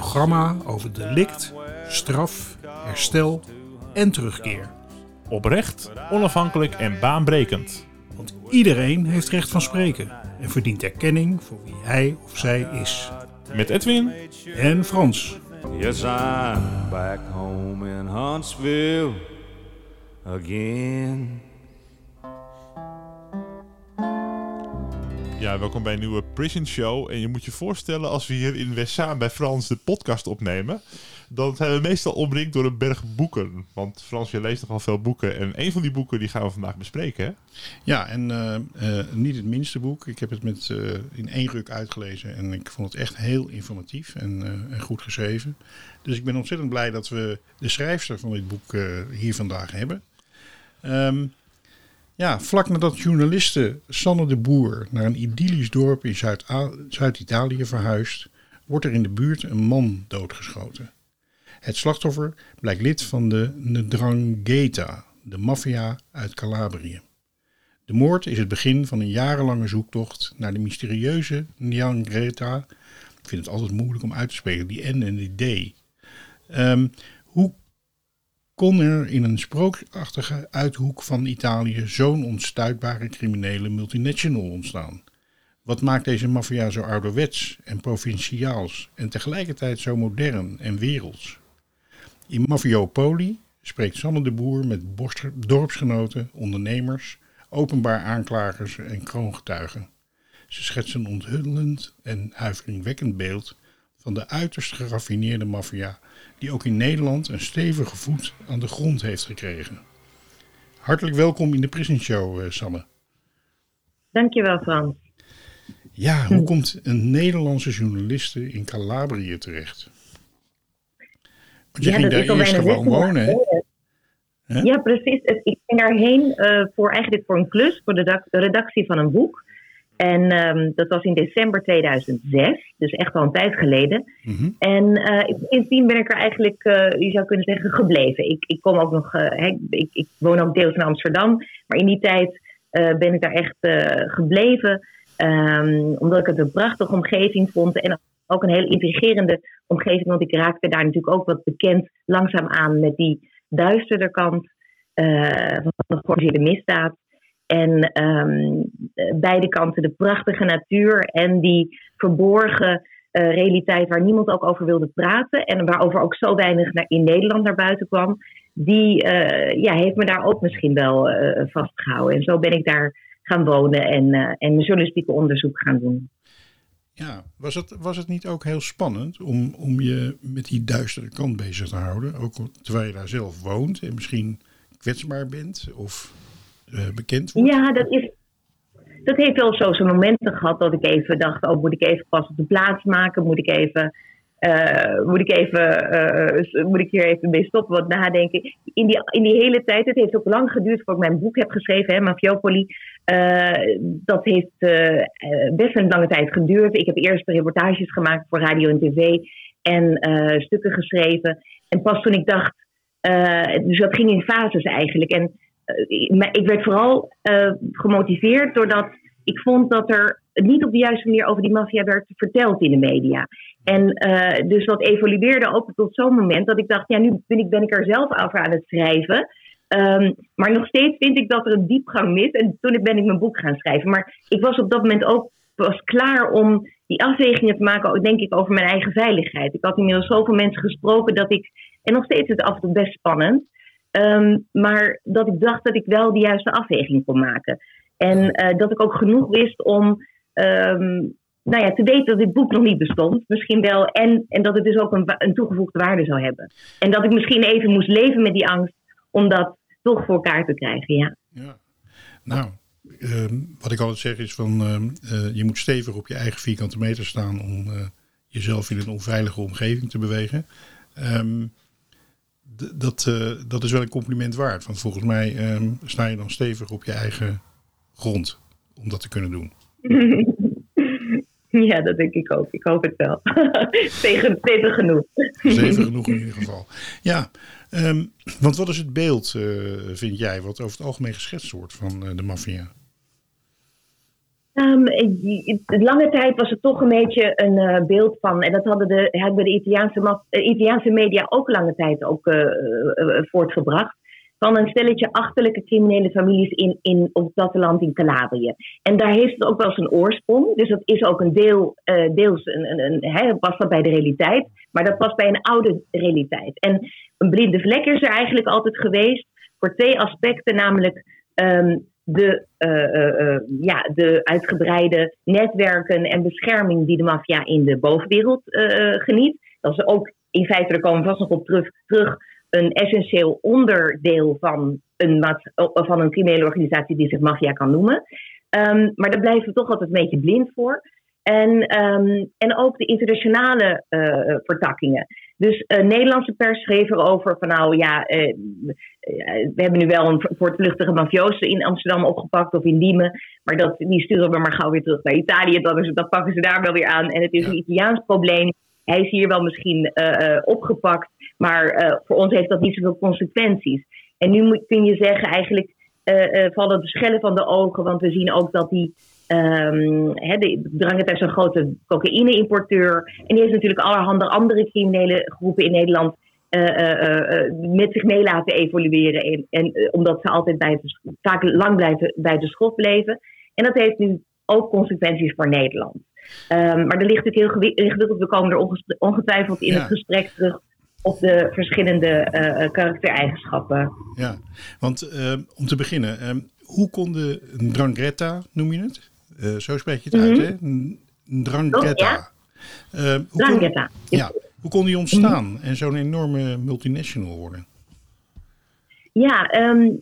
programma over delict, straf, herstel en terugkeer. Oprecht, onafhankelijk en baanbrekend. Want iedereen heeft recht van spreken en verdient erkenning voor wie hij of zij is. Met Edwin En Frans. Yes, I'm back home in Huntsville again. Ja, welkom bij een nieuwe Prison Show. En je moet je voorstellen, als we hier in West bij Frans de podcast opnemen, dan zijn we meestal omringd door een berg boeken. Want Frans, je leest nogal veel boeken. En een van die boeken die gaan we vandaag bespreken, hè? Ja, en eh, eh, niet het minste boek. Ik heb het met, eh, in één ruk uitgelezen en ik vond het echt heel informatief en, en goed geschreven. Dus ik ben ontzettend blij dat we de schrijfster van dit boek hier vandaag hebben. Ehm, ja, vlak nadat journaliste Sanne de Boer naar een idyllisch dorp in Zuid-Italië verhuist, wordt er in de buurt een man doodgeschoten. Het slachtoffer blijkt lid van de Ndrangheta, de maffia uit Calabrië. De moord is het begin van een jarenlange zoektocht naar de mysterieuze Ndrangheta. Ik vind het altijd moeilijk om uit te spreken, die N en die D. Um, hoe kon er in een sprookachtige uithoek van Italië zo'n onstuitbare criminele multinational ontstaan? Wat maakt deze maffia zo ouderwets en provinciaals en tegelijkertijd zo modern en werelds? In Mafiopoli spreekt Sanne de Boer met dorpsgenoten, ondernemers, openbaar aanklagers en kroongetuigen. Ze schetsen een onthullend en huiveringwekkend beeld van de uiterst geraffineerde maffia die ook in Nederland een stevige voet aan de grond heeft gekregen. Hartelijk welkom in de Prison Show, uh, Sanne. Dankjewel, Frans. Ja, hoe komt een Nederlandse journaliste in Calabrië terecht? Want je ja, ging daar eerst gewoon wonen, hè? Ja, precies. Ik ging daarheen uh, voor eigenlijk voor een klus, voor de redactie van een boek. En um, dat was in december 2006, dus echt al een tijd geleden. Mhm. En uh, sindsdien ben ik er eigenlijk, uh, je zou kunnen zeggen, gebleven. Ik, ik kom ook nog, uh, ik, ik, woon ook deels in Amsterdam, maar in die tijd ben ik daar echt gebleven. Um, omdat ik het een prachtige omgeving vond en ook een hele intrigerende omgeving. Want ik raakte daar natuurlijk ook wat bekend langzaam aan met die duisterder kant van de georganiseerde misdaad. En um, beide kanten de prachtige natuur en die verborgen uh, realiteit waar niemand ook over wilde praten. En waarover ook zo weinig naar, in Nederland naar buiten kwam. Die uh, ja, heeft me daar ook misschien wel uh, vastgehouden. En zo ben ik daar gaan wonen en, en mijn journalistieke onderzoek gaan doen. Ja, was het, was het niet ook heel spannend om, om je met die duistere kant bezig te houden? Ook terwijl je daar zelf woont en misschien kwetsbaar bent? Of bekend wordt? Ja, dat, is, dat heeft wel zo zijn momenten gehad dat ik even dacht: oh, moet ik even pas op de plaats maken? Moet ik even. Uh, moet ik even, uh, moet ik hier even mee stoppen, wat nadenken. In die, in die hele tijd, het heeft ook lang geduurd voordat ik mijn boek heb geschreven, hè, Mafiopoli. dat heeft best een lange tijd geduurd. Ik heb eerst reportages gemaakt voor radio en tv en stukken geschreven. En pas toen ik dacht, dus dat ging in fases eigenlijk. En ik werd vooral uh, gemotiveerd doordat ik vond dat er niet op de juiste manier over die maffia werd verteld in de media. En uh, dus dat evolueerde ook tot zo'n moment dat ik dacht, ja, nu ben ik, ben ik er zelf over aan het schrijven. Um, maar nog steeds vind ik dat er een diepgang mis. En toen ben ik mijn boek gaan schrijven. Maar ik was op dat moment ook was klaar om die afwegingen te maken, denk ik, over mijn eigen veiligheid. Ik had inmiddels zoveel mensen gesproken dat ik, en nog steeds is het af en toe best spannend, Um, maar dat ik dacht dat ik wel de juiste afweging kon maken. En uh, dat ik ook genoeg wist om um, nou ja, te weten dat dit boek nog niet bestond. Misschien wel. En, en dat het dus ook een, een toegevoegde waarde zou hebben. En dat ik misschien even moest leven met die angst om dat toch voor elkaar te krijgen. Ja. ja. Nou, um, wat ik altijd zeg is van uh, je moet stevig op je eigen vierkante meter staan om uh, jezelf in een onveilige omgeving te bewegen. Ehm, dat, uh, dat is wel een compliment waard. Want volgens mij um, sta je dan stevig op je eigen grond om dat te kunnen doen. Ja, dat denk ik ook. Ik hoop het wel. stevig, stevig genoeg. stevig genoeg in ieder geval. Ja, um, want wat is het beeld, uh, vind jij, wat over het algemeen geschetst wordt van uh, de maffia? Um, lange tijd was het toch een beetje een uh, beeld van, en dat hadden de, hebben de Italiaanse, Italiaanse media ook lange tijd ook, voortgebracht van een stelletje achterlijke criminele families in, in, op het platteland in Calabrië. En daar heeft het ook wel zijn oorsprong. Dus dat is ook een deel, deels een, een, past dat bij de realiteit, maar dat past bij een oude realiteit. En een blinde vlek is er eigenlijk altijd geweest voor twee aspecten, namelijk um, de, uh, uh, ja, de uitgebreide netwerken en bescherming die de maffia in de bovenwereld geniet. Dat is ook in feite, daar komen we vast nog op terug, terug een essentieel onderdeel van een, van een criminele organisatie die zich maffia kan noemen. Um, maar daar blijven we toch altijd een beetje blind voor. En, um, en ook de internationale vertakkingen. Dus uh, Nederlandse pers schreef erover van nou ja, uh, we hebben nu wel een voortvluchtige mafioso in Amsterdam opgepakt of in Diemen. Maar dat, die sturen we maar gauw weer terug naar Italië. Dat, is, pakken ze daar wel weer aan. En het is een Italiaans probleem. Hij is hier wel misschien opgepakt. Maar voor ons heeft dat niet zoveel consequenties. En nu moet, kun je zeggen, eigenlijk vallen de schellen van de ogen. Want we zien ook dat die. Um, he, de Dranget is een grote cocaïne-importeur. En die heeft natuurlijk allerhande andere criminele groepen in Nederland. met zich mee laten evolueren. En, en omdat ze altijd bij het, vaak lang blijven, bij de schot bleven. En dat heeft nu ook consequenties voor Nederland. Um, maar er ligt natuurlijk heel ingewikkeld. We komen er ongetwijfeld in ja. het gesprek terug op de verschillende karaktereigenschappen. Ja, want uh, om te beginnen, hoe kon de Drangheta, noem je het? Zo spreek je het mm -hmm. uit, hè? Drangheta. Oh, ja. Drangheta. Kon, ja, hoe kon die ontstaan mm -hmm. en zo'n enorme multinational worden? Ja, um,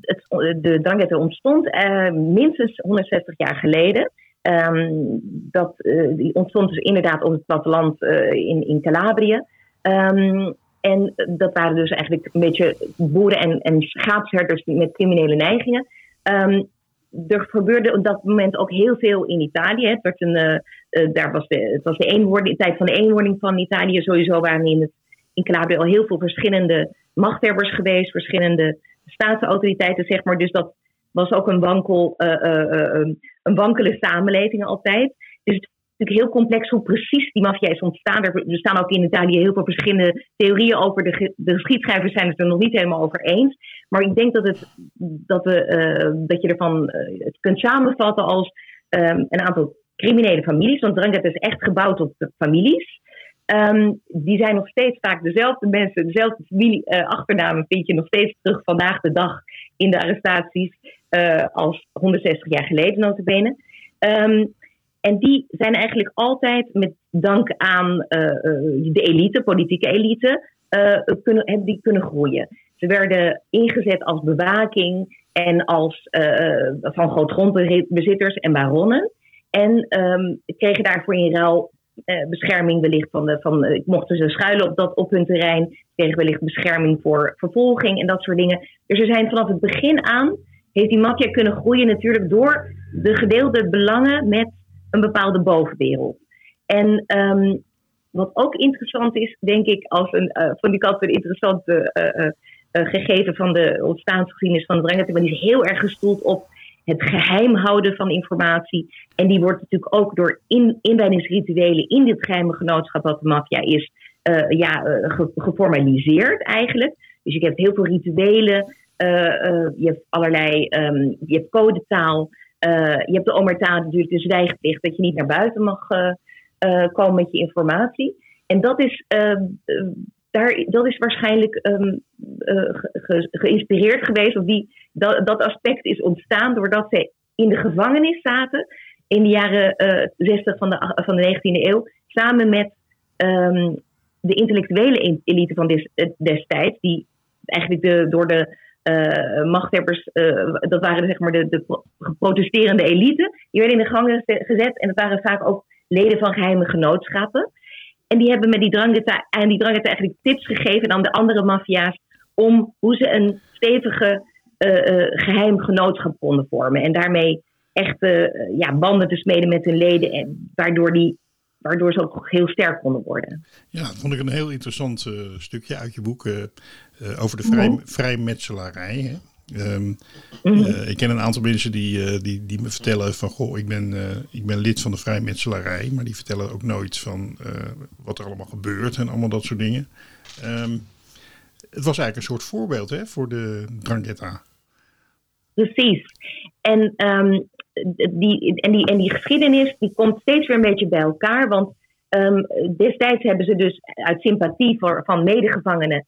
het, de Drangheta ontstond minstens 160 jaar geleden. Um, dat, die ontstond dus inderdaad op het platteland in, in Calabrië. Um, en dat waren dus eigenlijk een beetje boeren en, en schaapsherders met criminele neigingen. Er gebeurde op dat moment ook heel veel in Italië. Het, werd een, uh, uh, daar was de, het was de, eenwording, tijd van de eenwording van Italië. Sowieso waren in, het, in Calabria al heel veel verschillende machthebbers geweest, verschillende staatsautoriteiten, zeg maar. Dus dat was ook een, wankel, uh, een wankele samenleving altijd. Dus natuurlijk heel complex hoe precies die maffia is ontstaan. Er, staan ook in Italië heel veel verschillende theorieën over. De, geschiedschrijvers zijn het er nog niet helemaal over eens. Maar ik denk dat, het, dat, we, uh, dat je ervan uh, het kunt samenvatten als um, een aantal criminele families. Want Drangheta is echt gebouwd op families. Um, die zijn nog steeds vaak dezelfde mensen, dezelfde familie, uh, achternamen vind je nog steeds terug vandaag de dag in de arrestaties als 160 jaar geleden notabene. Um, en die zijn eigenlijk altijd met dank aan uh, de elite, politieke elite, uh, kunnen, die kunnen groeien. Ze werden ingezet als bewaking en als uh, van grootgrondbezitters en baronnen. En um, kregen daarvoor in ruil bescherming wellicht van de. Van, mochten ze schuilen op, dat, op hun terrein, kregen wellicht bescherming voor vervolging en dat soort dingen. Dus er zijn vanaf het begin aan, heeft die maffia kunnen groeien natuurlijk door de gedeelde belangen met een bepaalde bovenwereld. En um, wat ook interessant is, denk ik, als een, uh, van die kant een interessante uh, uh, gegeven van de ontstaansgeschiedenis van de drangheid, maar die is heel erg gestoeld op het geheim houden van informatie. En die wordt natuurlijk ook door in, inwijdingsrituelen in dit geheime genootschap wat de maffia is, ja, ge, geformaliseerd eigenlijk. Dus je hebt heel veel rituelen, je hebt allerlei, um, je hebt codetaal. Uh, je hebt de omerta natuurlijk de zwijgplicht dat je niet naar buiten mag uh, uh, komen met je informatie. En dat is, ehm, daar, dat is waarschijnlijk ge, geïnspireerd geweest, of die, dat, aspect is ontstaan doordat ze in de gevangenis zaten in de jaren 60 van de, van de 19e eeuw, samen met um, de intellectuele elite van des, destijds, die eigenlijk de, door de uh, machthebbers, uh, dat waren zeg maar de, de protesterende elite, die werden in de gang gezet en dat waren vaak ook leden van geheime genootschappen. En die hebben met die Drangheta, en die eigenlijk tips gegeven aan de andere maffia's om hoe ze een stevige geheim genootschap konden vormen. En daarmee echt ja, banden te smeden met hun leden. En waardoor die waardoor ze ook heel sterk konden worden. Ja, dat vond ik een heel interessant stukje uit je boek over de vrij, vrijmetselarij. Hè? Ehm, mhm. eh, ik ken een aantal mensen die, uh, die, die me vertellen van goh, ik ben, uh, ik ben lid van de vrijmetselarij, maar die vertellen ook nooit van wat er allemaal gebeurt en allemaal dat soort dingen. Um, het was eigenlijk een soort voorbeeld hè, voor de Drangheta. Precies. En, um, die, en, die, en die geschiedenis die komt steeds weer een beetje bij elkaar, want destijds hebben ze dus uit sympathie voor, van medegevangenen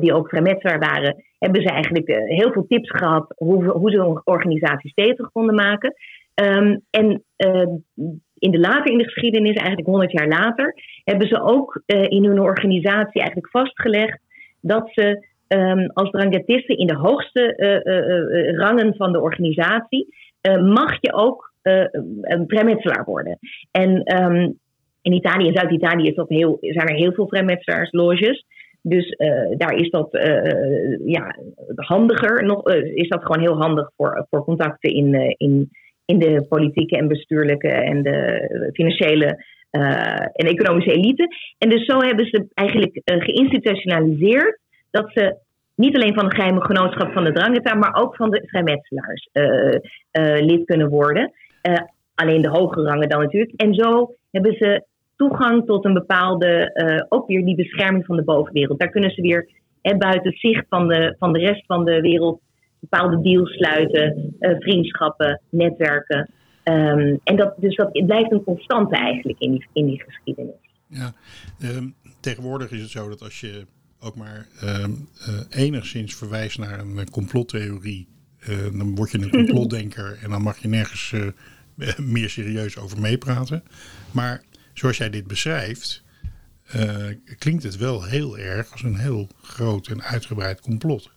die ook vrijmetselaar waren, hebben ze eigenlijk eh, heel veel tips gehad hoe, hoe ze een organisatie stevig konden maken. Ehm, en uh, in de later in de geschiedenis, eigenlijk 100 jaar later, hebben ze ook in hun organisatie eigenlijk vastgelegd dat ze um, als drangatisten in de hoogste rangen van de organisatie mag je ook een vrijmetselaar worden. En um, in Italië en Zuid-Italië zijn er heel veel vrijmetselaarsloges. Dus uh, daar is dat ja, handiger. Nog, is dat gewoon heel handig voor, voor contacten in, in, in de politieke en bestuurlijke en de financiële en economische elite. En dus zo hebben ze eigenlijk geïnstitutionaliseerd dat ze niet alleen van het geheime genootschap van de Drangheta, maar ook van de vrijmetselaars lid kunnen worden. alleen de hogere rangen dan natuurlijk. En zo hebben ze toegang tot een bepaalde, ook weer die bescherming van de bovenwereld. Daar kunnen ze weer buiten zicht van de, van de rest van de wereld bepaalde deals sluiten, vriendschappen, netwerken. Um, en dat, dus dat blijft een constante eigenlijk in die, in die geschiedenis. Ja, um, tegenwoordig is het zo dat als je ook maar um, uh, enigszins verwijst naar een complottheorie, dan word je een complotdenker en dan mag je nergens meer serieus over meepraten. Maar zoals jij dit beschrijft, uh, klinkt het wel heel erg als een heel groot en uitgebreid complot.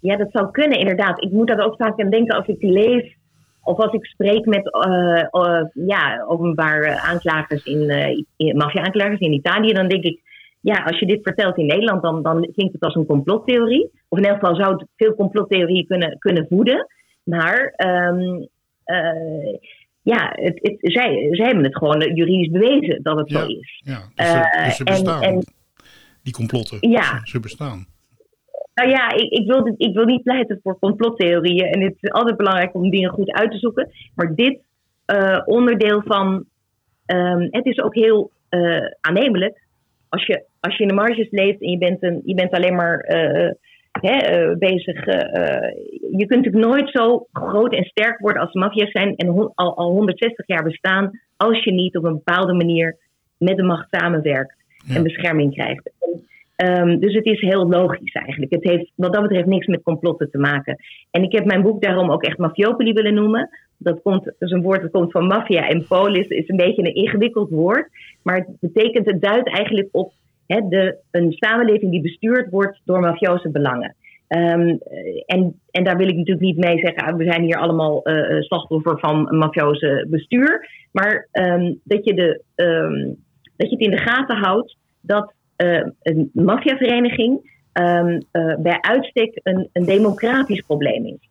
Ja, dat zou kunnen, inderdaad. Ik moet dat ook vaak aan denken als ik lees of als ik spreek met uh, uh, ja, openbaar aanklagers in, in maffia-aanklagers in Italië, dan denk ik, ja, als je dit vertelt in Nederland, dan, dan klinkt het als een complottheorie. Of in elk geval zou het veel complottheorieën kunnen, kunnen voeden. Maar um, ja, het, het, zij, zij hebben het gewoon juridisch bewezen dat het zo is. Ja, dus, uh, dus ze bestaan. En, en, die complotten, ja. ze, bestaan. Nou ja, ik, ik, wil, ik wil niet pleiten voor complottheorieën. En het is altijd belangrijk om dingen goed uit te zoeken. Maar dit uh, onderdeel van. Um, het is ook heel uh, aannemelijk. Als je, als je in de marges leeft en je bent, een, je bent alleen maar hè, uh, bezig. Uh, je kunt natuurlijk nooit zo groot en sterk worden als maffia's zijn en al, al 160 jaar bestaan, als je niet op een bepaalde manier met de macht samenwerkt en bescherming krijgt. Um, dus het is heel logisch eigenlijk. Het heeft wat dat betreft niks met complotten te maken. En ik heb mijn boek daarom ook echt Mafiopoli willen noemen. Dat, komt, dat is een woord dat komt van maffia en polis. is een beetje een ingewikkeld woord. Maar het betekent, het duidt eigenlijk op de, een samenleving die bestuurd wordt door mafioze belangen. Um, en, en daar wil ik natuurlijk niet mee zeggen, ah, we zijn hier allemaal uh, slachtoffer van een mafioze bestuur. Maar um, dat, je de, dat je het in de gaten houdt dat uh, een maffiavereniging uh, bij uitstek een, een democratisch probleem is.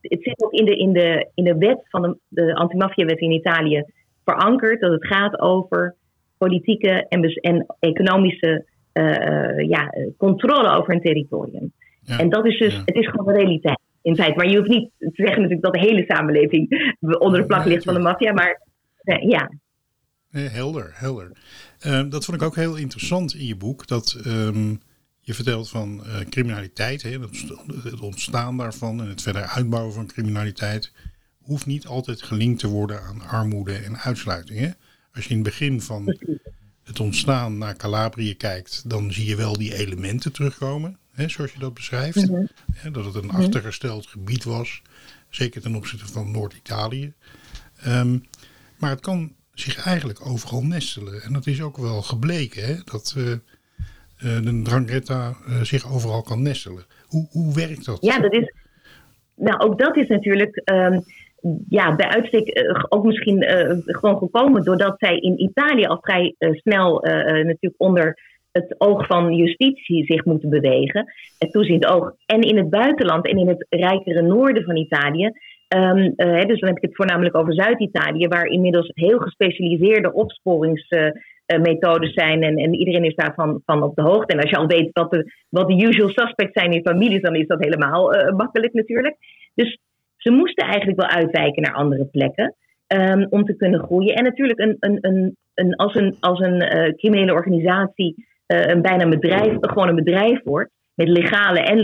het zit ook in de, in de, in de wet van de, de antimaffiawet in Italië verankerd dat het gaat over politieke en, en economische uh, ja, controle over een territorium. En dat is dus, het is gewoon een realiteit in feite. Maar je hoeft niet te zeggen natuurlijk dat de hele samenleving onder de plak ligt van de maffia, maar uh, ja. helder, helder. Uh, dat vond ik ook heel interessant in je boek, dat um, je vertelt van uh, criminaliteit, hè, het ontstaan daarvan en het verder uitbouwen van criminaliteit, hoeft niet altijd gelinkt te worden aan armoede en uitsluiting. Hè? Als je in het begin van het ontstaan naar Calabrië kijkt, dan zie je wel die elementen terugkomen, hè, zoals je dat beschrijft. Mhm. dat het een mhm. achtergesteld gebied was, zeker ten opzichte van Noord-Italië. Um, maar het kan zich eigenlijk overal nestelen. En dat is ook wel gebleken, hè, dat uh, de Drangheta uh, zich overal kan nestelen. Hoe, hoe werkt dat? Ja, dat is. Nou, ook dat is natuurlijk. Um, ja, bij uitstek ook misschien gewoon gekomen doordat zij in Italië al vrij snel natuurlijk onder het oog van justitie zich moeten bewegen, het toeziend oog. En in het buitenland en in het rijkere noorden van Italië. Um, dus dan heb ik het voornamelijk over Zuid-Italië, waar inmiddels heel gespecialiseerde opsporingsmethodes zijn. En, en, iedereen is daarvan van op de hoogte. En als je al weet wat de, wat de usual suspects zijn in families, dan is dat helemaal uh, makkelijk natuurlijk. Dus ze moesten eigenlijk wel uitwijken naar andere plekken. Um, om te kunnen groeien. En natuurlijk, een, een, een, een als een, als een uh, criminele organisatie een bijna bedrijf, gewoon een bedrijf wordt, met legale en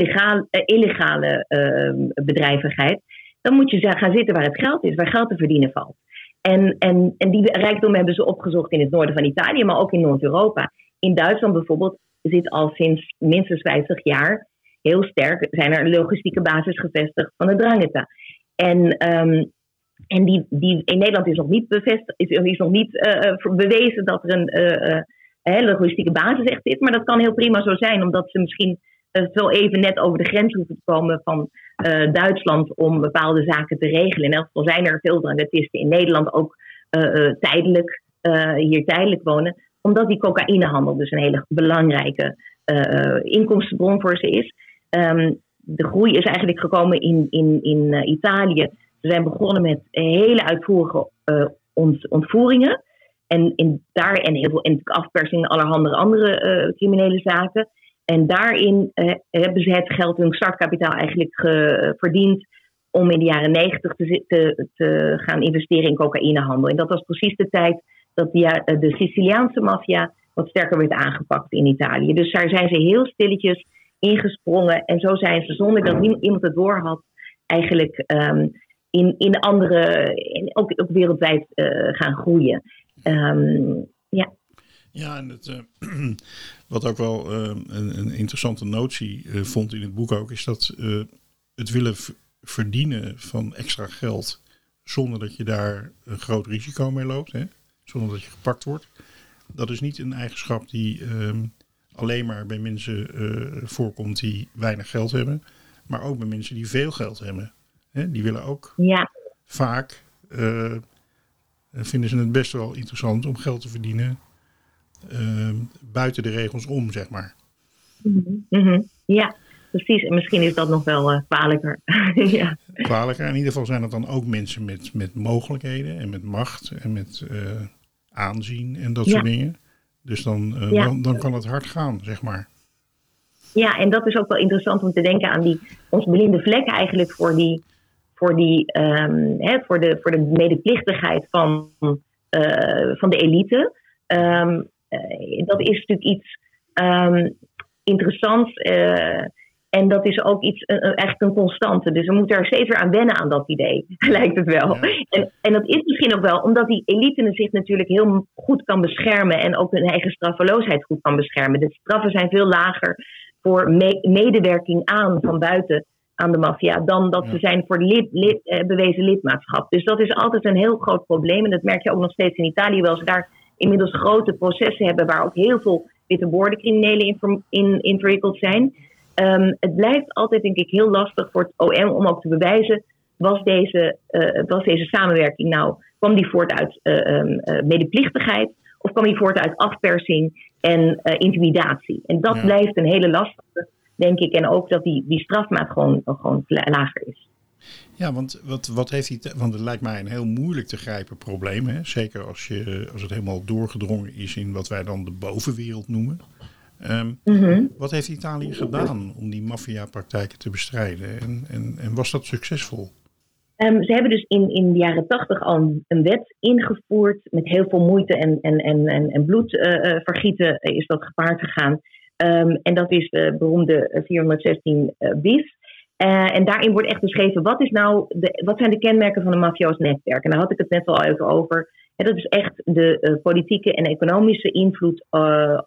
illegale uh, bedrijvigheid, dan moet je gaan zitten waar het geld is, waar geld te verdienen valt. En, en, en die rijkdom hebben ze opgezocht in het noorden van Italië, maar ook in Noord-Europa. In Duitsland bijvoorbeeld zit al sinds minstens 50 jaar heel sterk, zijn er logistieke basis gevestigd van de Drangheta. En, um, en die, die in Nederland is nog niet bevestigd, is, is nog niet uh, bewezen dat er een uh, logistieke basis echt is. Maar dat kan heel prima zo zijn, omdat ze misschien uh, wel even net over de grens hoeven te komen van uh, Duitsland om bepaalde zaken te regelen. In elk geval zijn er veel dramatisten in Nederland ook uh, tijdelijk, hier tijdelijk wonen, omdat die cocaïnehandel dus een hele belangrijke inkomstenbron voor ze is. Um, de groei is eigenlijk gekomen in, in, in Italië. Ze zijn begonnen met hele uitvoerige ont, ontvoeringen. En in, daar en heel veel en allerhande andere criminele zaken. En daarin uh, hebben ze het geld, hun startkapitaal eigenlijk verdiend om in de jaren negentig te, te, gaan investeren in cocaïnehandel. En dat was precies de tijd dat uh, de Siciliaanse maffia wat sterker werd aangepakt in Italië. Dus daar zijn ze heel stilletjes ingesprongen. En zo zijn ze, zonder dat iemand het door had, eigenlijk um, in, in andere, ook, ook wereldwijd gaan groeien. Um, ja. Ja, en het, wat ook wel uh, een, een, interessante notie uh, vond in het boek ook, is dat het willen verdienen van extra geld zonder dat je daar een groot risico mee loopt, hè? zonder dat je gepakt wordt. Dat is niet een eigenschap die ehm, alleen maar bij mensen voorkomt die weinig geld hebben, maar ook bij mensen die veel geld hebben. Hè? Die willen ook ja. vaak vinden ze het best wel interessant om geld te verdienen buiten de regels om, zeg maar. Mm -hmm. Ja, precies. En misschien is dat nog wel uh, kwalijker. ja. Kwalijker. In ieder geval zijn het dan ook mensen met, met mogelijkheden en met macht en met uh, aanzien en dat ja. soort dingen. Dus dan, uh, ja. dan, dan kan het hard gaan, zeg maar. Ja, en dat is ook wel interessant om te denken aan die, ons blinde vlek eigenlijk voor die voor, die, um, hè, voor, de, voor de medeplichtigheid van, van de elite. Um, uh, dat is natuurlijk iets um, interessants. Uh, en dat is ook iets, eigenlijk een constante. Dus we moeten er steeds weer aan wennen aan dat idee, lijkt het wel. Ja. En, en dat is misschien ook wel omdat die elite zich natuurlijk heel goed kan beschermen en ook hun eigen straffeloosheid goed kan beschermen. De straffen zijn veel lager voor me medewerking aan van buiten aan de maffia dan dat ze zijn voor lid, lid, eh, bewezen lidmaatschap. Dus dat is altijd een heel groot probleem. En dat merk je ook nog steeds in Italië, wel ze daar inmiddels grote processen hebben waar ook heel veel witte criminelen in, in, in verwikkeld zijn. Um, het blijft altijd, denk ik, heel lastig voor het OM om ook te bewijzen: was deze, uh, was deze samenwerking nou, kwam die voort uit uh, um, uh, medeplichtigheid of kwam die voort uit afpersing en intimidatie? En dat ja. blijft een hele lastige denk ik. En ook dat die, die strafmaat gewoon, gewoon lager is. Ja, want wat, wat heeft hij. Want het lijkt mij een heel moeilijk te grijpen probleem. Hè? Zeker als, je, als het helemaal doorgedrongen is in wat wij dan de bovenwereld noemen. Um, mm -hmm. Wat heeft Italië gedaan om die maffiapraktijken te bestrijden? En, en, en was dat succesvol? Um, ze hebben dus in, in de jaren tachtig al een, een, wet ingevoerd. Met heel veel moeite en, en, en, en, en bloedvergieten uh, is dat gepaard gegaan. Um, en dat is de beroemde 416 uh, bis. Uh, en daarin wordt echt beschreven wat, is nou de, wat zijn de kenmerken van een mafioos netwerk. En daar had ik het net al even over. En dat is echt de uh, politieke en economische invloed uh,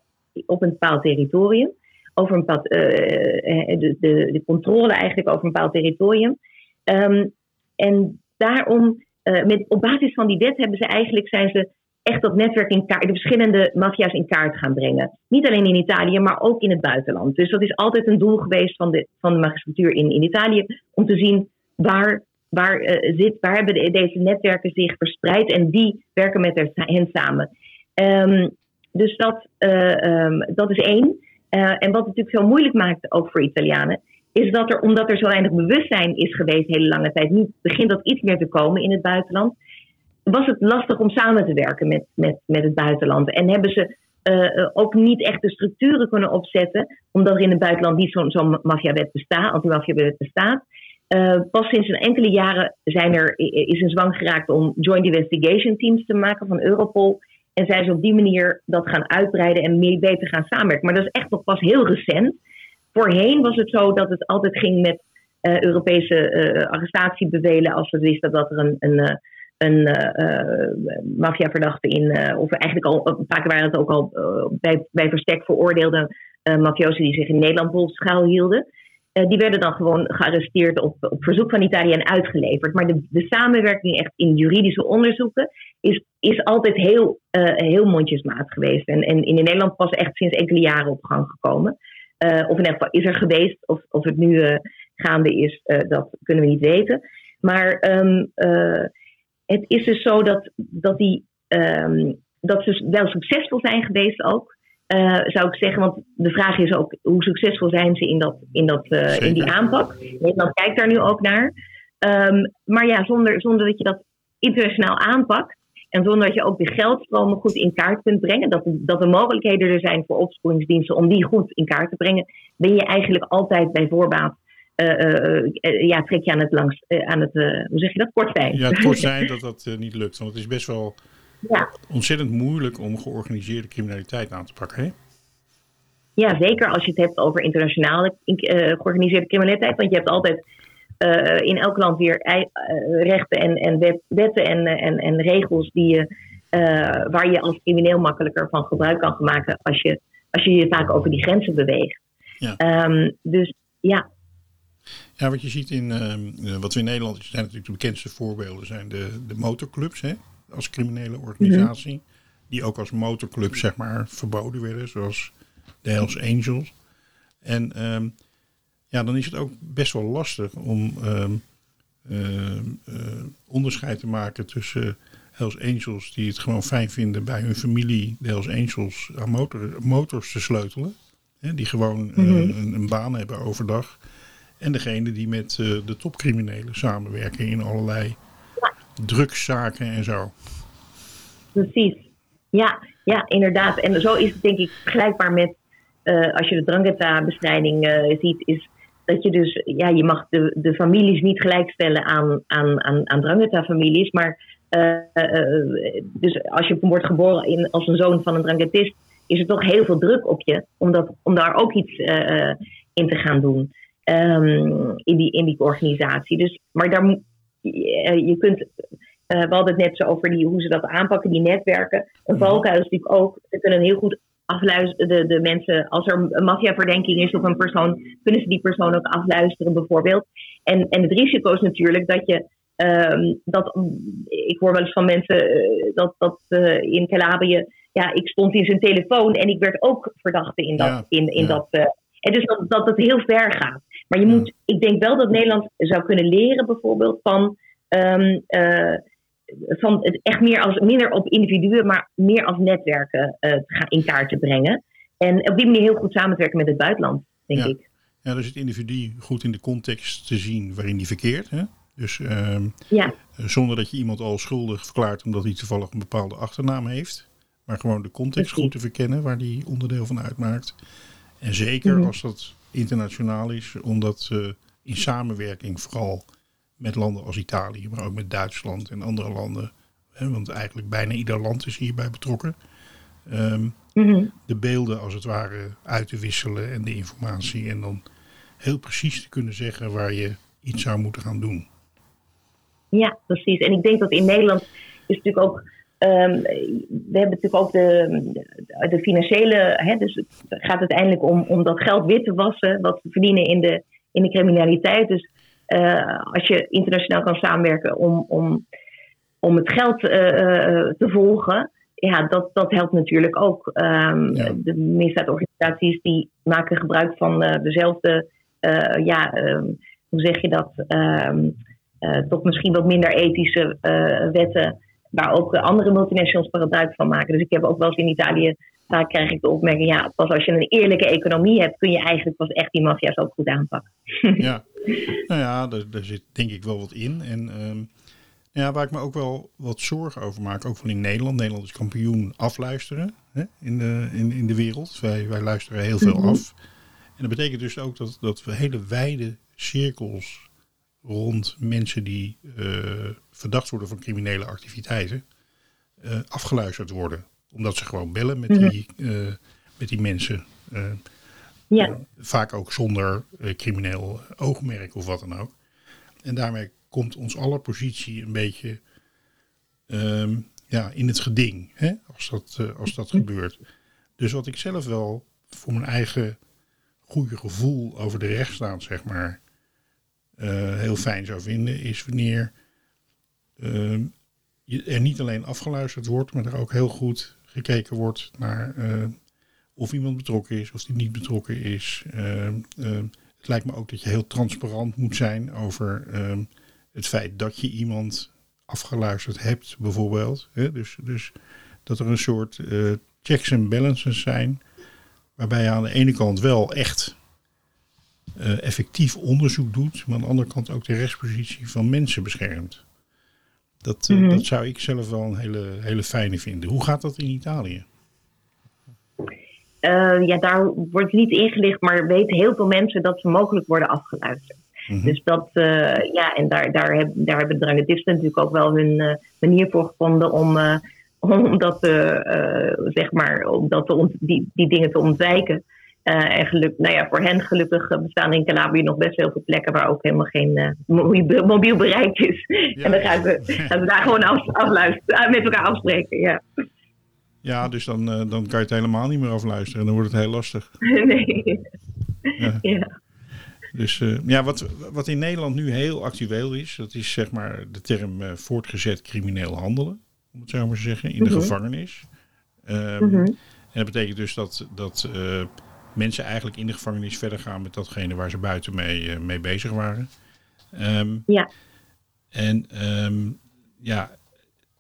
op een bepaald territorium. Over een bepaald, de, de, de, controle eigenlijk over een bepaald territorium. Um, en daarom, met, op basis van die wet hebben ze eigenlijk, zijn ze echt dat netwerk in kaart, de verschillende maffia's in kaart gaan brengen. Niet alleen in Italië, maar ook in het buitenland. Dus dat is altijd een doel geweest van de, van de magistratuur in, in Italië, om te zien waar waar, eh, zit, waar hebben de- deze netwerken zich verspreid en die werken met hen samen. Ehm, dus dat, eh, ehm, dat is één. Eh, en wat het natuurlijk zo moeilijk maakt, ook voor Italianen, is dat er, omdat er zo weinig bewustzijn is geweest hele lange tijd, nu begint dat iets meer te komen in het buitenland, was het lastig om samen te werken met, met, met het buitenland. En hebben ze eh, eh, ook niet echt de structuren kunnen opzetten, omdat er in het buitenland niet zo'n zo'n maffiawet bestaat, anti-maffiawet bestaat. Eh, pas sinds een enkele jaren zijn er, is een zwang geraakt om joint investigation teams te maken van Europol. En zijn ze op die manier dat gaan uitbreiden en meer beter gaan samenwerken. Maar dat is echt nog pas heel recent. Voorheen was het zo dat het altijd ging met Europese arrestatiebevelen als we wisten dat er een, een, een eh, maffiaverdachte in, eh, of eigenlijk al, vaak waren het ook al bij, bij verstek veroordeelde mafiosi die zich in Nederland bijvoorbeeld schuilhielden. Eh, die werden dan gewoon gearresteerd op, op verzoek van Italië en uitgeleverd. Maar de, de samenwerking echt in juridische onderzoeken is, is altijd heel, heel mondjesmaat geweest. En, en in Nederland pas echt sinds enkele jaren op gang gekomen. Of in ieder geval is er geweest. Of, of het nu gaande is, dat kunnen we niet weten. Maar ehm, eh, het is dus zo dat, dat, die, ehm, dat ze wel succesvol zijn geweest ook. eh, zou ik zeggen, want de vraag is ook hoe succesvol zijn ze in, dat, in, dat, eh, in die aanpak. Nederland kijkt daar nu ook naar. Ehm, maar ja, zonder, zonder dat je dat internationaal aanpakt en zonder dat je ook de geldstromen goed in kaart kunt brengen, dat, dat de mogelijkheden er zijn voor opsporingsdiensten om die goed in kaart te brengen, ben je eigenlijk altijd bij voorbaat, ja, trek je aan het langs, eh, aan het, eh, hoe zeg je dat, kortfijn. Ja, het kort zijn dat dat eh, niet lukt. Want het is best wel Ja. ontzettend moeilijk om georganiseerde criminaliteit aan te pakken. Hè? Ja, zeker als je het hebt over internationale eh, georganiseerde criminaliteit. Want je hebt altijd eh, in elk land weer eh, rechten en, en wet- wetten en, eh, en, en regels die je, eh, waar je als crimineel makkelijker van gebruik kan maken als je als je, je vaak over die grenzen beweegt. Ja. Ehm, dus ja, Ja, wat je ziet in, ehm, eh, wat we in Nederland, zijn natuurlijk de bekendste voorbeelden, zijn de, de motorclubs, hè, als criminele organisatie. Die ook als motorclub, zeg maar, verboden werden, zoals de Hells Angels. En ehm, ja, dan is het ook best wel lastig om ehm, eh, onderscheid te maken tussen Hells Angels, die het gewoon fijn vinden bij hun familie, de Hells Angels, aan motor, motors te sleutelen. Hè, die gewoon eh, een, een baan hebben overdag. En degene die met eh, de topcriminelen samenwerken in allerlei drugszaken en zo. Precies. Ja, ja, inderdaad. En zo is het denk ik vergelijkbaar met eh, als je de Drangheta-bestrijding eh, ziet, is dat je dus, ja, je mag de, de families niet gelijkstellen aan, aan, aan, aan Drangheta-families, maar dus als je wordt geboren in, als een zoon van een Dranghetist, is er toch heel veel druk op je om, dat, om daar ook iets in te gaan doen. Ehm, in, die, in die organisatie. Dus, maar daar, moet- je, je kunt eh, we hadden het net zo over die, hoe ze dat aanpakken, die netwerken. Een valkuil is natuurlijk ook, ze kunnen heel goed afluisteren, de, de mensen, als er een maffiaverdenking is op een persoon, kunnen ze die persoon ook afluisteren bijvoorbeeld. En, en het risico is natuurlijk dat je, ehm, dat, ik hoor wel eens van mensen eh, dat, dat eh, in Calabrië, ja, ik stond in zijn telefoon en ik werd ook verdachte in dat, Ja, in, in ja. dat eh, en dus dat, dat het heel ver gaat. Maar je moet, ik denk wel dat Nederland zou kunnen leren bijvoorbeeld van, ehm, eh, van het echt meer als, minder op individuen, maar meer als netwerken eh, gaan in kaart te brengen. En op die manier heel goed samen te werken met het buitenland, denk Ja. ik. Ja, dus het individu goed in de context te zien waarin die verkeert. Hè? Dus ehm, Ja, zonder dat je iemand al schuldig verklaart omdat hij toevallig een bepaalde achternaam heeft. Maar gewoon de context Precies. goed te verkennen waar die onderdeel van uitmaakt. En zeker Mhm. als dat internationaal is, omdat eh, in samenwerking vooral met landen als Italië, maar ook met Duitsland en andere landen. Hè, want eigenlijk bijna ieder land is hierbij betrokken. ehm, Mhm. de beelden als het ware uit te wisselen en de informatie. En dan heel precies te kunnen zeggen waar je iets zou moeten gaan doen. ja, precies. En ik denk dat in Nederland is natuurlijk ook. Ehm, we hebben natuurlijk ook de, de financiële. Hè, dus het gaat uiteindelijk om, om dat geld wit te wassen, wat we verdienen in de, in de criminaliteit. Dus eh, als je internationaal kan samenwerken om, om, om het geld eh, eh, te volgen. Ja, dat, dat helpt natuurlijk ook. Ehm, Ja. De misdaadorganisaties die maken gebruik van dezelfde, ja, ehm, hoe zeg je dat? Tot misschien wat minder ethische wetten, waar ook andere multinationals gebruik van maken. Dus ik heb ook wel eens in Italië vaak krijg ik de opmerking, ja, pas als je een eerlijke economie hebt, kun je eigenlijk pas echt die maffia's ook goed aanpakken. ja, nou ja, daar, daar, zit denk ik wel wat in. En um, ja, waar ik me ook wel wat zorgen over maak, ook van in Nederland. Nederland is kampioen afluisteren hè, in, de, in, in de wereld. Wij, wij luisteren heel veel mhm. af. En dat betekent dus ook dat, dat we hele wijde cirkels rond mensen die uh, verdacht worden van criminele activiteiten uh, afgeluisterd worden omdat ze gewoon bellen met, mhm. die, uh, met die mensen. Ja. vaak ook zonder uh, crimineel oogmerk of wat dan ook. En daarmee komt ons aller positie een beetje um, ja, in het geding, hè, als dat, als dat mhm. gebeurt. Dus wat ik zelf wel voor mijn eigen goede gevoel over de rechtsstaat, zeg maar, heel fijn zou vinden, is wanneer ehm, je er niet alleen afgeluisterd wordt, maar er ook heel goed gekeken wordt naar uh, of iemand betrokken is, of die niet betrokken is. Uh, het lijkt me ook dat je heel transparant moet zijn over het feit dat je iemand afgeluisterd hebt, bijvoorbeeld. Hè? Dus, dus dat er een soort uh, checks en balances zijn, waarbij je aan de ene kant wel echt effectief onderzoek doet, maar aan de andere kant ook de rechtspositie van mensen beschermt. Dat, mm dat zou ik zelf wel een hele, hele fijne vinden. Hoe gaat dat in Italië? Uh, ja, daar wordt niet ingelicht, maar weten heel veel mensen dat ze mogelijk worden afgeluisterd. Mhm. Dus dat, uh, ja, en daar, daar, heb, daar hebben de dranghetisten natuurlijk ook wel hun uh, manier voor gevonden om, om dat, zeg maar, om dat te die, die dingen te ontwijken. Uh, en geluk, nou ja, voor hen gelukkig bestaan in Calabria nog best heel veel plekken waar ook helemaal geen uh, mobiel bereik is. en dan gaan we, gaan we daar gewoon af, afluisteren, met elkaar afspreken. Ja, ja dus dan, uh, dan kan je het helemaal niet meer afluisteren. En dan wordt het heel lastig. nee. Ja. ja. Dus ja, wat, wat in Nederland nu heel actueel is, dat is zeg maar de term voortgezet crimineel handelen. Om het zo maar te zeggen, in de mhm. gevangenis. Um, mm En dat betekent dus dat, dat mensen eigenlijk in de gevangenis verder gaan met datgene waar ze buiten mee, uh, mee bezig waren. Um, ja. En um, ja,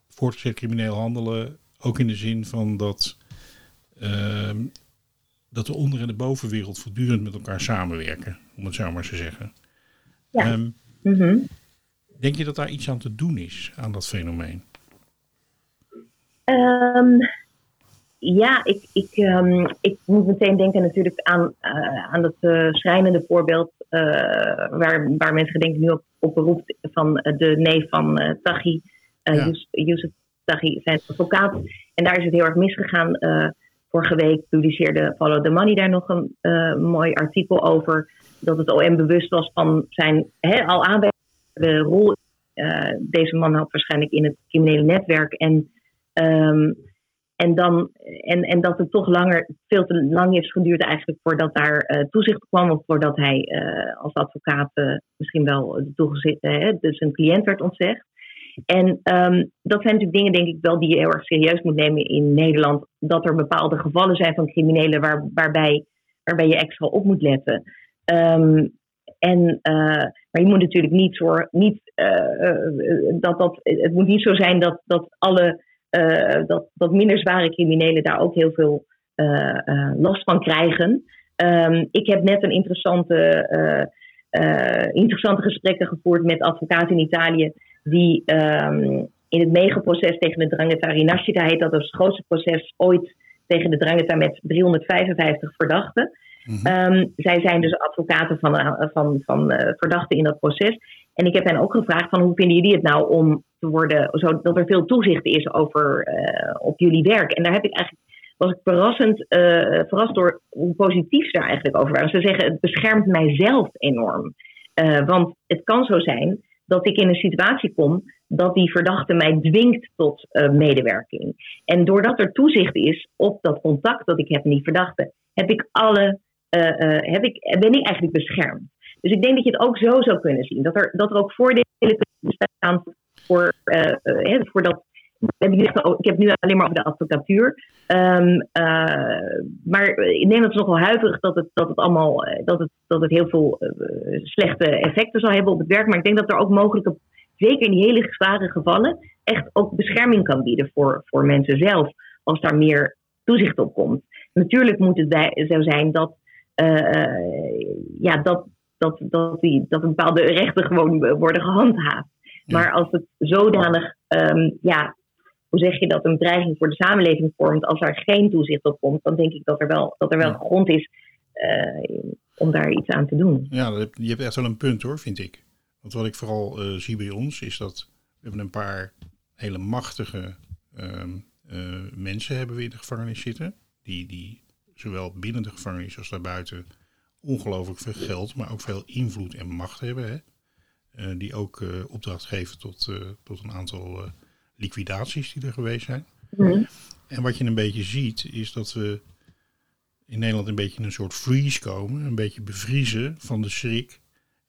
voortgezet crimineel handelen, ook in de zin van dat, um, dat de onder- en de bovenwereld voortdurend met elkaar samenwerken, om het zo maar te zeggen. Ja. Mm -hmm. Denk je dat daar iets aan te doen is, aan dat fenomeen? Ja, ik, ik, um, ik moet meteen denken natuurlijk aan, uh, aan dat uh, schrijnende voorbeeld uh, waar, waar mensen denk ik nu op, op beroept van de neef van uh, Taghi, ja. Youssef Taghi, zijn advocaat. En daar is het heel erg misgegaan. vorige week publiceerde Follow the Money daar nog een mooi artikel over. Dat het OM bewust was van zijn he, al aanwezige rol. deze man had waarschijnlijk in het criminele netwerk. En um, en, dan, en, en dat het toch langer, veel te lang heeft geduurd eigenlijk voordat daar uh, toezicht kwam. Of voordat hij uh, als advocaat uh, misschien wel toegezitten, dus een cliënt werd ontzegd. En um, dat zijn natuurlijk dingen, denk ik wel, die je heel erg serieus moet nemen in Nederland. Dat er bepaalde gevallen zijn van criminelen waar, waarbij, waarbij je extra op moet letten. Um, en, maar je moet natuurlijk niet, voor, niet dat dat, het moet niet zo zijn dat, dat alle uh, dat, dat minder zware criminelen daar ook heel veel uh, uh, last van krijgen. Um, ik heb net een interessante, interessante gesprekken gevoerd met advocaten in Italië die um, in het megaproces tegen de Drangheta Rinascita heet dat het grootste proces ooit tegen de Drangheta met 355 verdachten. Mm -hmm. um, zij zijn dus advocaten van, van, van verdachten in dat proces. En ik heb hen ook gevraagd van hoe vinden jullie het nou om te worden, zodat er veel toezicht is over uh, op jullie werk. En daar heb ik eigenlijk was ik verrassend, uh, verrast door hoe positief ze daar eigenlijk over waren. Ze zeggen het beschermt mijzelf enorm. Uh, want het kan zo zijn dat ik in een situatie kom dat die verdachte mij dwingt tot medewerking. En doordat er toezicht is op dat contact dat ik heb met die verdachte, heb ik alle, heb ik, ben ik eigenlijk beschermd. Dus ik denk dat je het ook zo zou kunnen zien. Dat er, dat er ook voordelen kunnen bestaan voor, uh, voor dat. Ik heb nu alleen maar over de advocatuur. Um, uh, maar ik denk het nogal huiverig dat het, dat het allemaal dat het, dat het heel veel slechte effecten zal hebben op het werk. Maar ik denk dat er ook mogelijke zeker in die hele zware gevallen, echt ook bescherming kan bieden voor, voor mensen zelf. Als daar meer toezicht op komt. Natuurlijk moet het zo zijn dat, ja, dat, dat, dat, die, dat bepaalde rechten gewoon worden gehandhaafd. Maar als het zodanig, um, ja, hoe zeg je dat, een dreiging voor de samenleving vormt, als er geen toezicht op komt, dan denk ik dat er wel, dat er wel grond is uh, om daar iets aan te doen. Ja, je hebt echt wel een punt hoor, vind ik. Want wat ik vooral uh, zie bij ons is dat we hebben een paar hele machtige uh, mensen hebben we in de gevangenis zitten. Die, die zowel binnen de gevangenis als daarbuiten ongelooflijk veel geld, maar ook veel invloed en macht hebben. Hè? Uh, die ook uh, opdracht geven tot, uh, tot een aantal liquidaties die er geweest zijn. Mm. En wat je een beetje ziet, is dat we in Nederland een beetje in een soort freeze komen, een beetje bevriezen van de schrik.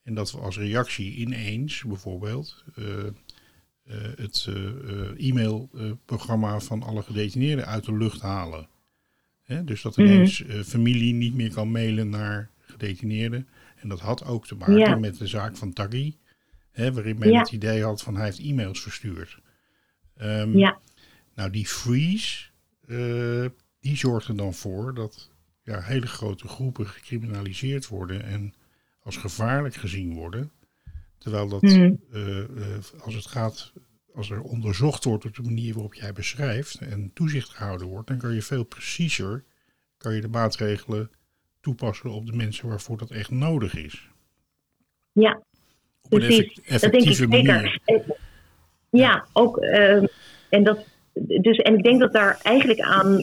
En dat we als reactie ineens bijvoorbeeld het e-mailprogramma van alle gedetineerden uit de lucht halen. Hè? Dus dat ineens mm. familie niet meer kan mailen naar gedetineerden. En dat had ook te maken ja. met de zaak van Taggi. Hè, waarin men ja. het idee had van hij heeft e-mails verstuurd. Um, ja. Nou, die freeze, uh, die zorgt er dan voor dat ja, hele grote groepen gecriminaliseerd worden en als gevaarlijk gezien worden. Terwijl dat, mm. uh, uh, als het gaat, als er onderzocht wordt op de manier waarop jij beschrijft en toezicht gehouden wordt, dan kan je veel preciezer, kan je de maatregelen toepassen op de mensen waarvoor dat echt nodig is. Ja, effect, effectieve dat denk ik manier. Zeker. Ja, ook. Uh, en, dat, dus, en ik denk dat daar eigenlijk aan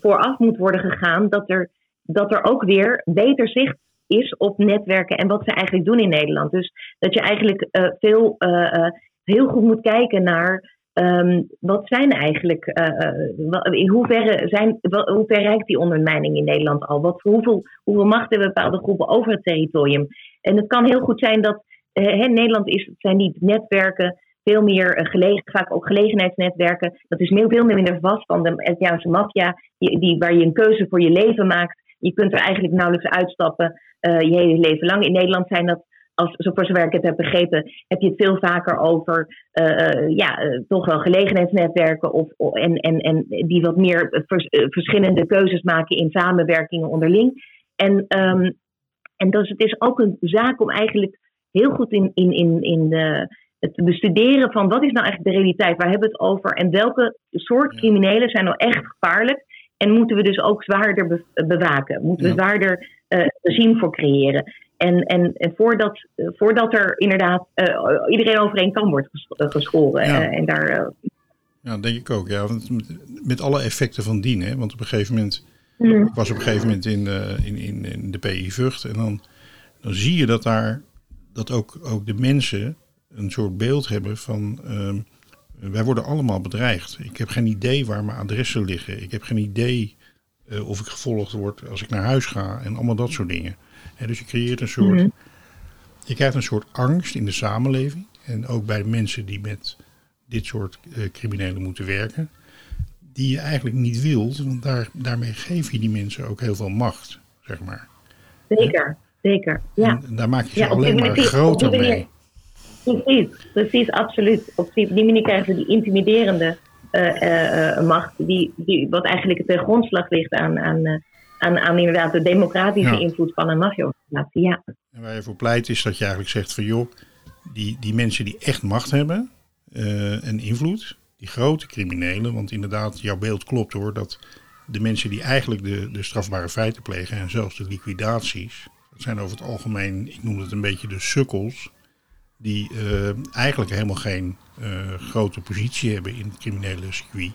vooraf moet worden gegaan dat er, dat er ook weer beter zicht is op netwerken en wat ze eigenlijk doen in Nederland. Dus dat je eigenlijk uh, veel, uh, heel goed moet kijken naar Um, wat zijn eigenlijk, uh, in hoeverre, zijn, hoe ver reikt die ondermijning in Nederland al? Wat, hoeveel, hoeveel macht hebben bepaalde groepen over het territorium? En het kan heel goed zijn dat uh, Nederland is, zijn die netwerken veel meer gelegen, vaak ook gelegenheidsnetwerken. Dat is veel, veel minder vast van de Italiaanse maffia, die, die, waar je een keuze voor je leven maakt. Je kunt er eigenlijk nauwelijks uitstappen je hele leven lang. In Nederland zijn dat als, voor zover ik het heb begrepen, heb je het veel vaker over uh, ja, uh, toch wel gelegenheidsnetwerken of, en, en, en die wat meer vers, uh, verschillende keuzes maken in samenwerkingen onderling. En, um, en dus het is ook een zaak om eigenlijk heel goed in, in, in, in de, het bestuderen van wat is nou eigenlijk de realiteit, waar hebben we het over? En welke soort criminelen zijn nou echt gevaarlijk? En moeten we dus ook zwaarder be bewaken, moeten we zwaarder regime voor creëren. En, en, en voordat, voordat er inderdaad uh, iedereen overeen kan wordt geschoren. Ja. En daar, ja, denk ik ook. Ja, want met, met alle effecten van dien. Hè? Want op een gegeven moment. Mm. Ik was op een gegeven moment in, in, in, in de PI Vught. En dan, dan zie je dat daar. Dat ook, ook de mensen een soort beeld hebben van. Ehm, wij worden allemaal bedreigd. Ik heb geen idee waar mijn adressen liggen. Ik heb geen idee of ik gevolgd word als ik naar huis ga. En allemaal dat soort dingen. Dus je creëert een soort. Mm-hmm. Je krijgt een soort angst in de samenleving. En ook bij mensen die met dit soort uh, criminelen moeten werken. Die je eigenlijk niet wilt, want daar, daarmee geef je die mensen ook heel veel macht, zeg maar. Zeker, zeker. Ja. En, daar maak je ze ja, alleen maar groter mee. Precies, precies, absoluut. Op die, die manier krijgen ze die intimiderende uh, uh, macht, die, die, wat eigenlijk ten grondslag ligt aan, aan aan, aan inderdaad de democratische ja. invloed van een maffia-organisatie. Ja. En waar je voor pleit is dat je eigenlijk zegt van joh, die, die mensen die echt macht hebben uh, en invloed, die grote criminelen, want inderdaad, jouw beeld klopt hoor, dat de mensen die eigenlijk de, de strafbare feiten plegen en zelfs de liquidaties, dat zijn over het algemeen, ik noem het een beetje de sukkels, die uh, eigenlijk helemaal geen uh, grote positie hebben in het criminele circuit.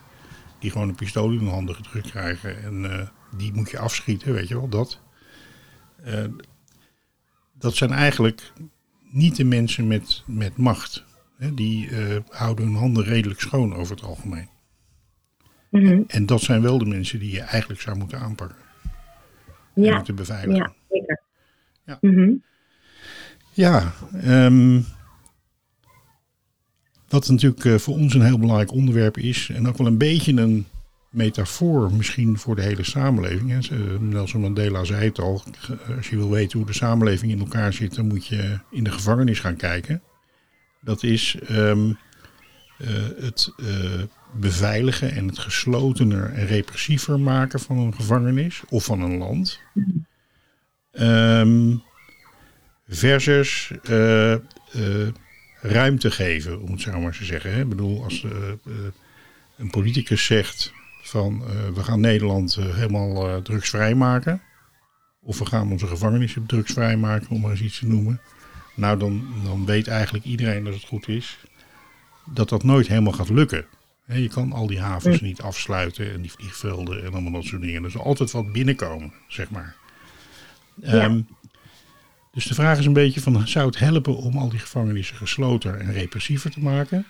Die gewoon een pistool in hun handen gedrukt krijgen en die moet je afschieten, weet je wel, dat. Uh, dat zijn eigenlijk niet de mensen met, met macht. Hè, die uh, houden hun handen redelijk schoon over het algemeen. Mm -hmm. En dat zijn wel de mensen die je eigenlijk zou moeten aanpakken. Ja, en moeten beveiligen. ja zeker. Ja, mm -hmm. ja um, wat natuurlijk uh, voor ons een heel belangrijk onderwerp is. En ook wel een beetje een metafoor misschien voor de hele samenleving. Nelson Mandela zei het al, als je wil weten hoe de samenleving in elkaar zit, dan moet je in de gevangenis gaan kijken. Dat is ehm, het beveiligen en het geslotener en repressiever maken van een gevangenis of van een land. Ehm, versus ruimte geven, om het zo maar te zeggen. Ik bedoel, als een politicus zegt van we gaan Nederland helemaal drugsvrij maken of we gaan onze gevangenissen drugsvrij maken, om maar eens iets te noemen. Nou, dan, dan weet eigenlijk iedereen dat het goed is. Dat dat nooit helemaal gaat lukken. je kan al die havens niet afsluiten en die vliegvelden en allemaal dat soort dingen. Er zal altijd wat binnenkomen, zeg maar. Ehm, dus de vraag is een beetje van, zou het helpen om al die gevangenissen gesloten en repressiever te maken?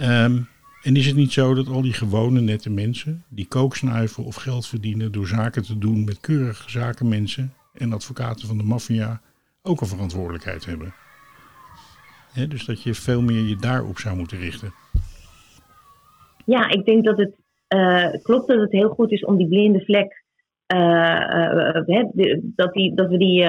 Um, en is het niet zo dat al die gewone nette mensen, die kooksnuiven of geld verdienen door zaken te doen met keurige zakenmensen en advocaten van de maffia, ook een verantwoordelijkheid hebben? dus dat je veel meer je daarop zou moeten richten. Ja, ik denk dat het uh, klopt dat het heel goed is om die blinde vlek, dat, we die,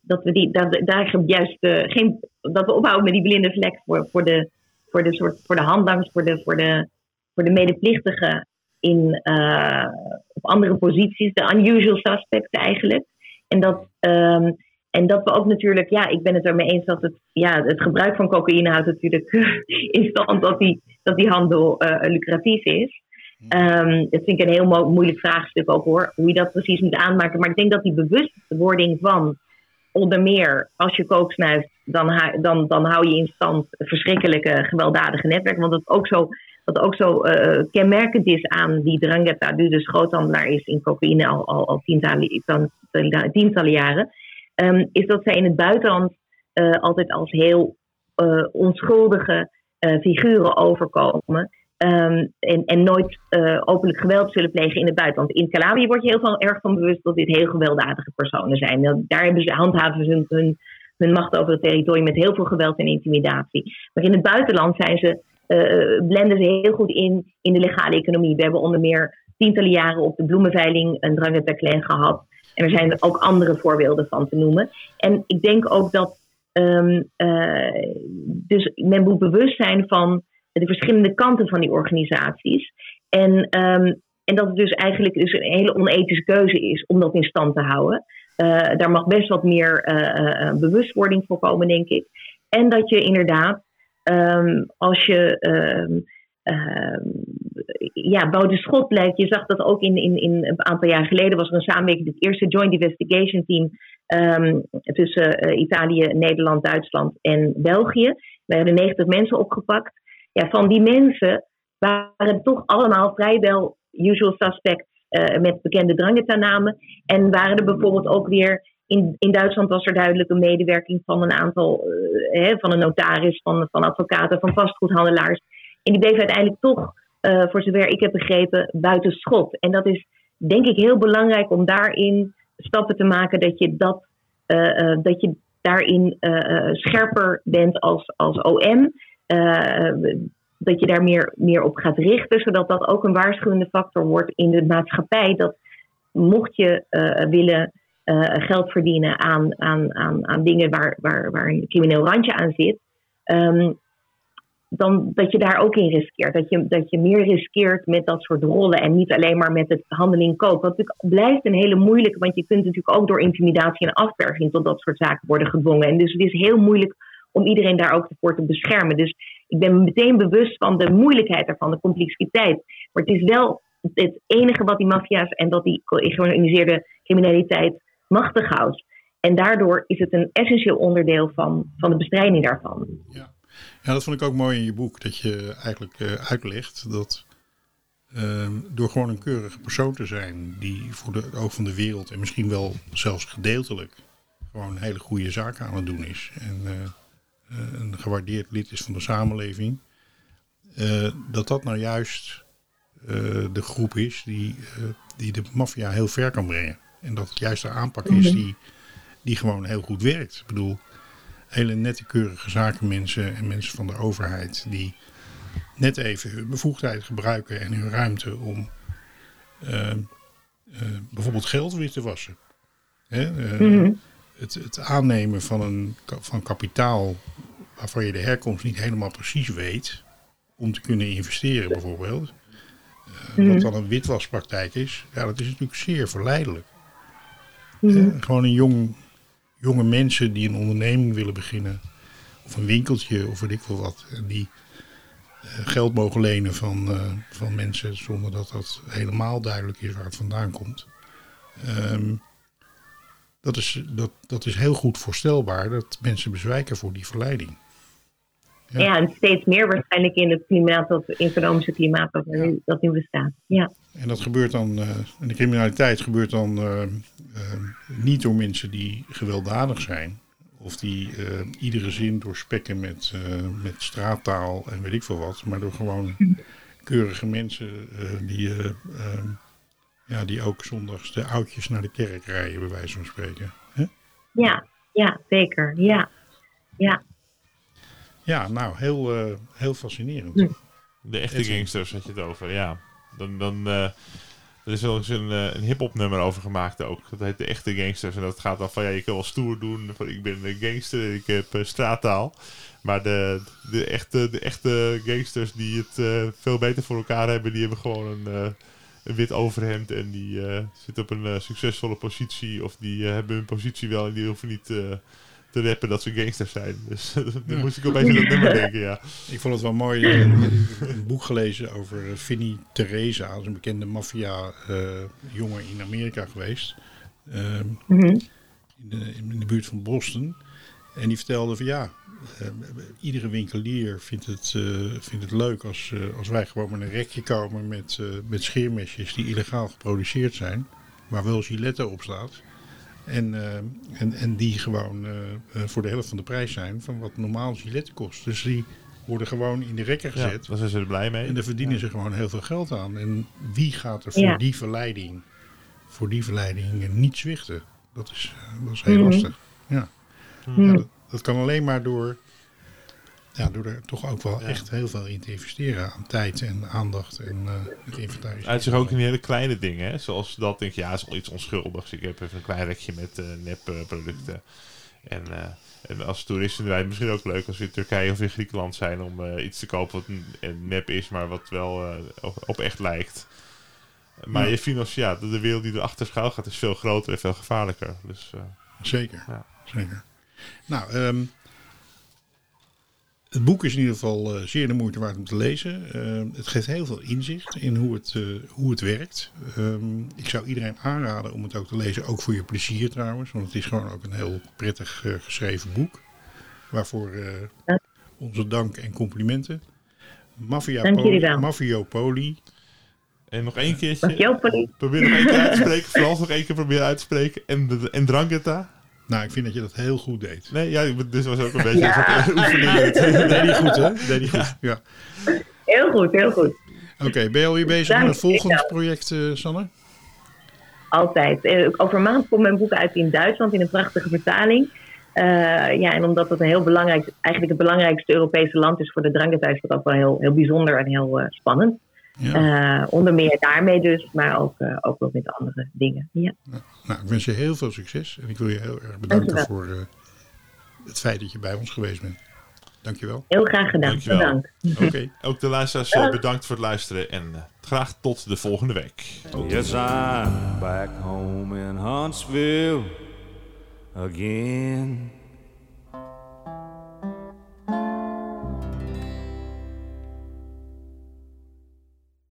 dat we die, daar, daar juist geen, dat we ophouden met die blinde vlek voor, voor de voor de, soort, voor de handlangers, voor de, voor de, voor de medeplichtigen in, uh, op andere posities, de unusual suspects eigenlijk. En dat, um, en dat we ook natuurlijk, ja, ik ben het ermee eens dat het, ja, het gebruik van cocaïne houdt natuurlijk in stand dat die, dat die handel uh, lucratief is. Um, dat vind ik een heel mo moeilijk vraagstuk ook hoor, hoe je dat precies moet aanmaken. Maar ik denk dat die bewustwording van onder meer als je kook snuift, dan, dan, dan hou je in stand verschrikkelijke gewelddadige netwerken. Want dat ook zo, wat ook zo uh, kenmerkend is aan die Drangheta, die dus groothandelaar is in cocaïne al, al, al tientallen, tientallen jaren, um, is dat zij in het buitenland uh, altijd als heel onschuldige figuren overkomen. Um, en, en nooit uh, openlijk geweld zullen plegen in het buitenland. In Calabrië word je heel veel, erg van bewust dat dit heel gewelddadige personen zijn. Daar hebben ze, handhaven hun, hun, macht over het territorium met heel veel geweld en intimidatie. Maar in het buitenland zijn ze, uh, blenden ze heel goed in in de legale economie. We hebben onder meer tientallen jaren op de bloemenveiling een Drangheta gehad. En er zijn ook andere voorbeelden van te noemen. En ik denk ook dat uh, dus men moet bewust zijn van de verschillende kanten van die organisaties. En, um, en dat het dus eigenlijk dus een hele onethische keuze is om dat in stand te houden. Uh, daar mag best wat meer uh, bewustwording voor komen, denk ik. En dat je inderdaad, um, als je. Um, ja, Schot lijkt, je zag dat ook in, in, in een aantal jaar geleden was er een samenwerking, het eerste Joint Investigation Team tussen Italië, Nederland, Duitsland en België. We hebben 90 mensen opgepakt ja, van die mensen waren toch allemaal vrijwel usual suspects uh, met bekende Drangheta-namen. En waren er bijvoorbeeld ook weer. In, in Duitsland was er duidelijk een medewerking van een aantal. Uh, hè, van een notaris, van, van advocaten, van vastgoedhandelaars. En die bleef uiteindelijk toch, uh, voor zover ik heb begrepen, buiten schot. En dat is denk ik heel belangrijk om daarin stappen te maken dat je dat. dat je daarin scherper bent als, als OM. Eh, dat je daar meer, meer op gaat richten, zodat dat ook een waarschuwende factor wordt in de maatschappij. Dat mocht je uh, willen uh, geld verdienen aan, aan, aan, aan dingen waar, waar, waar een crimineel randje aan zit, um, dan dat je daar ook in riskeert. Dat je, dat je meer riskeert met dat soort rollen en niet alleen maar met het handeling koop. Natuurlijk blijft een hele moeilijke, want je kunt natuurlijk ook door intimidatie en afperging tot dat soort zaken worden gedwongen. En dus het is heel moeilijk om iedereen daar ook voor te beschermen. Dus ik ben me meteen bewust van de moeilijkheid ervan, de complexiteit. Maar het is wel het enige wat die maffia's en wat die georganiseerde criminaliteit machtig houdt. En daardoor is het een essentieel onderdeel van, van de bestrijding daarvan. Ja. ja, dat vond ik ook mooi in je boek. Dat je eigenlijk uh, uitlegt dat uh, door gewoon een keurige persoon te zijn, die voor de oog van de wereld en misschien wel zelfs gedeeltelijk gewoon hele goede zaken aan het doen is. En eh, een gewaardeerd lid is van de samenleving, eh, dat dat nou juist eh, de groep is die, die de maffia heel ver kan brengen. En dat het juist de aanpak is mhm. die, die gewoon heel goed werkt. Ik bedoel, hele nette, keurige zakenmensen en mensen van de overheid die net even hun bevoegdheid gebruiken en hun ruimte om bijvoorbeeld geld weer te wassen. Hè? Mhm het, het aannemen van, een, van kapitaal waarvan je de herkomst niet helemaal precies weet, om te kunnen investeren bijvoorbeeld. Uh, Wat dan een witwaspraktijk is, ja, dat is natuurlijk zeer verleidelijk. Uh, gewoon een jong, jonge mensen die een onderneming willen beginnen, of een winkeltje of weet ik veel wat, en die uh, geld mogen lenen van, van mensen zonder dat dat helemaal duidelijk is waar het vandaan komt. Um, dat is, dat, dat is heel goed voorstelbaar dat mensen bezwijken voor die verleiding. Ja. en steeds meer waarschijnlijk in het klimaat, dat economische klimaat dat, nu, dat nu bestaat. Ja. En dat gebeurt dan, uh, en de criminaliteit gebeurt dan uh, uh, niet door mensen die gewelddadig zijn. Of die iedere zin doorspekken met, met straattaal en weet ik veel wat. Maar door gewoon keurige mensen die ja, die ook zondags de oudjes naar de kerk rijden, bij wijze van spreken. Ja, ja, zeker. Ja, ja. Ja, nou, heel, uh, heel fascinerend. De echte gangsters had je het over, ja. Dan, dan, uh, er is wel eens een, uh, een hip-hop nummer over gemaakt ook. Dat heet De Echte Gangsters. En dat gaat dan van ja, je kan wel stoer doen. Van, ik ben een gangster, ik heb straattaal. Maar de, de, echte, de echte gangsters die het veel beter voor elkaar hebben, die hebben gewoon een een wit overhemd en die uh, zitten op een uh, succesvolle positie. Of die uh, hebben hun positie wel en die hoeven niet te rappen dat ze gangsters zijn. Dus dan ja. moest ik opeens aan dat nummer denken, ja. Ik vond het wel mooi. een boek gelezen over Vinnie Teresa. Dat is een bekende maffia-jongen in Amerika geweest. Mm -hmm. in, de, in de buurt van Boston. En die vertelde van ja, uh, iedere winkelier vindt het, uh, vindt het leuk als, uh, als wij gewoon met een rekje komen met, met scheermesjes die illegaal geproduceerd zijn, waar wel Gillette op staat. En, en, en die gewoon voor de helft van de prijs zijn van wat normaal Gillette kost. Dus die worden gewoon in de rekker gezet. Ja, daar zijn ze er blij mee. En daar verdienen ja. ze gewoon heel veel geld aan. En wie gaat er voor ja. die verleiding, voor die verleiding niet zwichten? Dat is, dat is heel mm -hmm. lastig. Ja. Mm. ja dat, dat, kan alleen maar door, ja, door er toch ook wel ja. echt heel veel in te investeren aan tijd en aandacht en uh, het inventariseren. Uit zich ook in hele kleine dingen, hè? zoals dat denk je, ja, is al iets onschuldigs. Ik heb even een klein rekje met uh, nepproducten. en, uh, en als toeristen rijden misschien ook leuk als we in Turkije of in Griekenland zijn om iets te kopen wat een, nep is, maar wat wel op, op, echt lijkt. Maar ja. je financiën, ja, de wereld die erachter schuil gaat is veel groter en veel gevaarlijker. Dus, zeker, ja. zeker. Nou, um, het boek is in ieder geval uh, zeer de moeite waard om te lezen. Uh, het geeft heel veel inzicht in hoe het, uh, hoe het werkt. Um, ik zou iedereen aanraden om het ook te lezen, ook voor je plezier trouwens. Want het is gewoon ook een heel prettig uh, geschreven boek. Waarvoor onze dank en complimenten. Mafia Poli, Mafiopoli. En nog één keertje. Probeer nog één keer uit te spreken. Frans nog één keer proberen uit te spreken. En, en Drangheta. Nou, ik vind dat je dat heel goed deed. Nee, ja, dus was ook een beetje ja. oefening. deed niet goed, hè? Deed niet goed, ja. Heel goed, heel goed. Oké, okay, ben je alweer bezig met het volgende project, uh, Sanne? Altijd. Eh, over een maand komt mijn boek uit in Duitsland in een prachtige vertaling. Uh, ja, en omdat het een heel belangrijk, eigenlijk het belangrijkste Europese land is voor de drankentijds, is dat ook wel heel, heel bijzonder en heel uh, spannend. Ja. Uh, onder meer daarmee dus, maar ook, uh, ook wel met andere dingen. Ja. Nou, ik wens je heel veel succes en ik wil je heel erg bedanken voor uh, het feit dat je bij ons geweest bent. Dankjewel. Heel graag gedaan. Bedankt. Oké, okay. ook de luisteraars bedankt voor het luisteren en graag tot de volgende week. Yes, I'm back home in Huntsville again.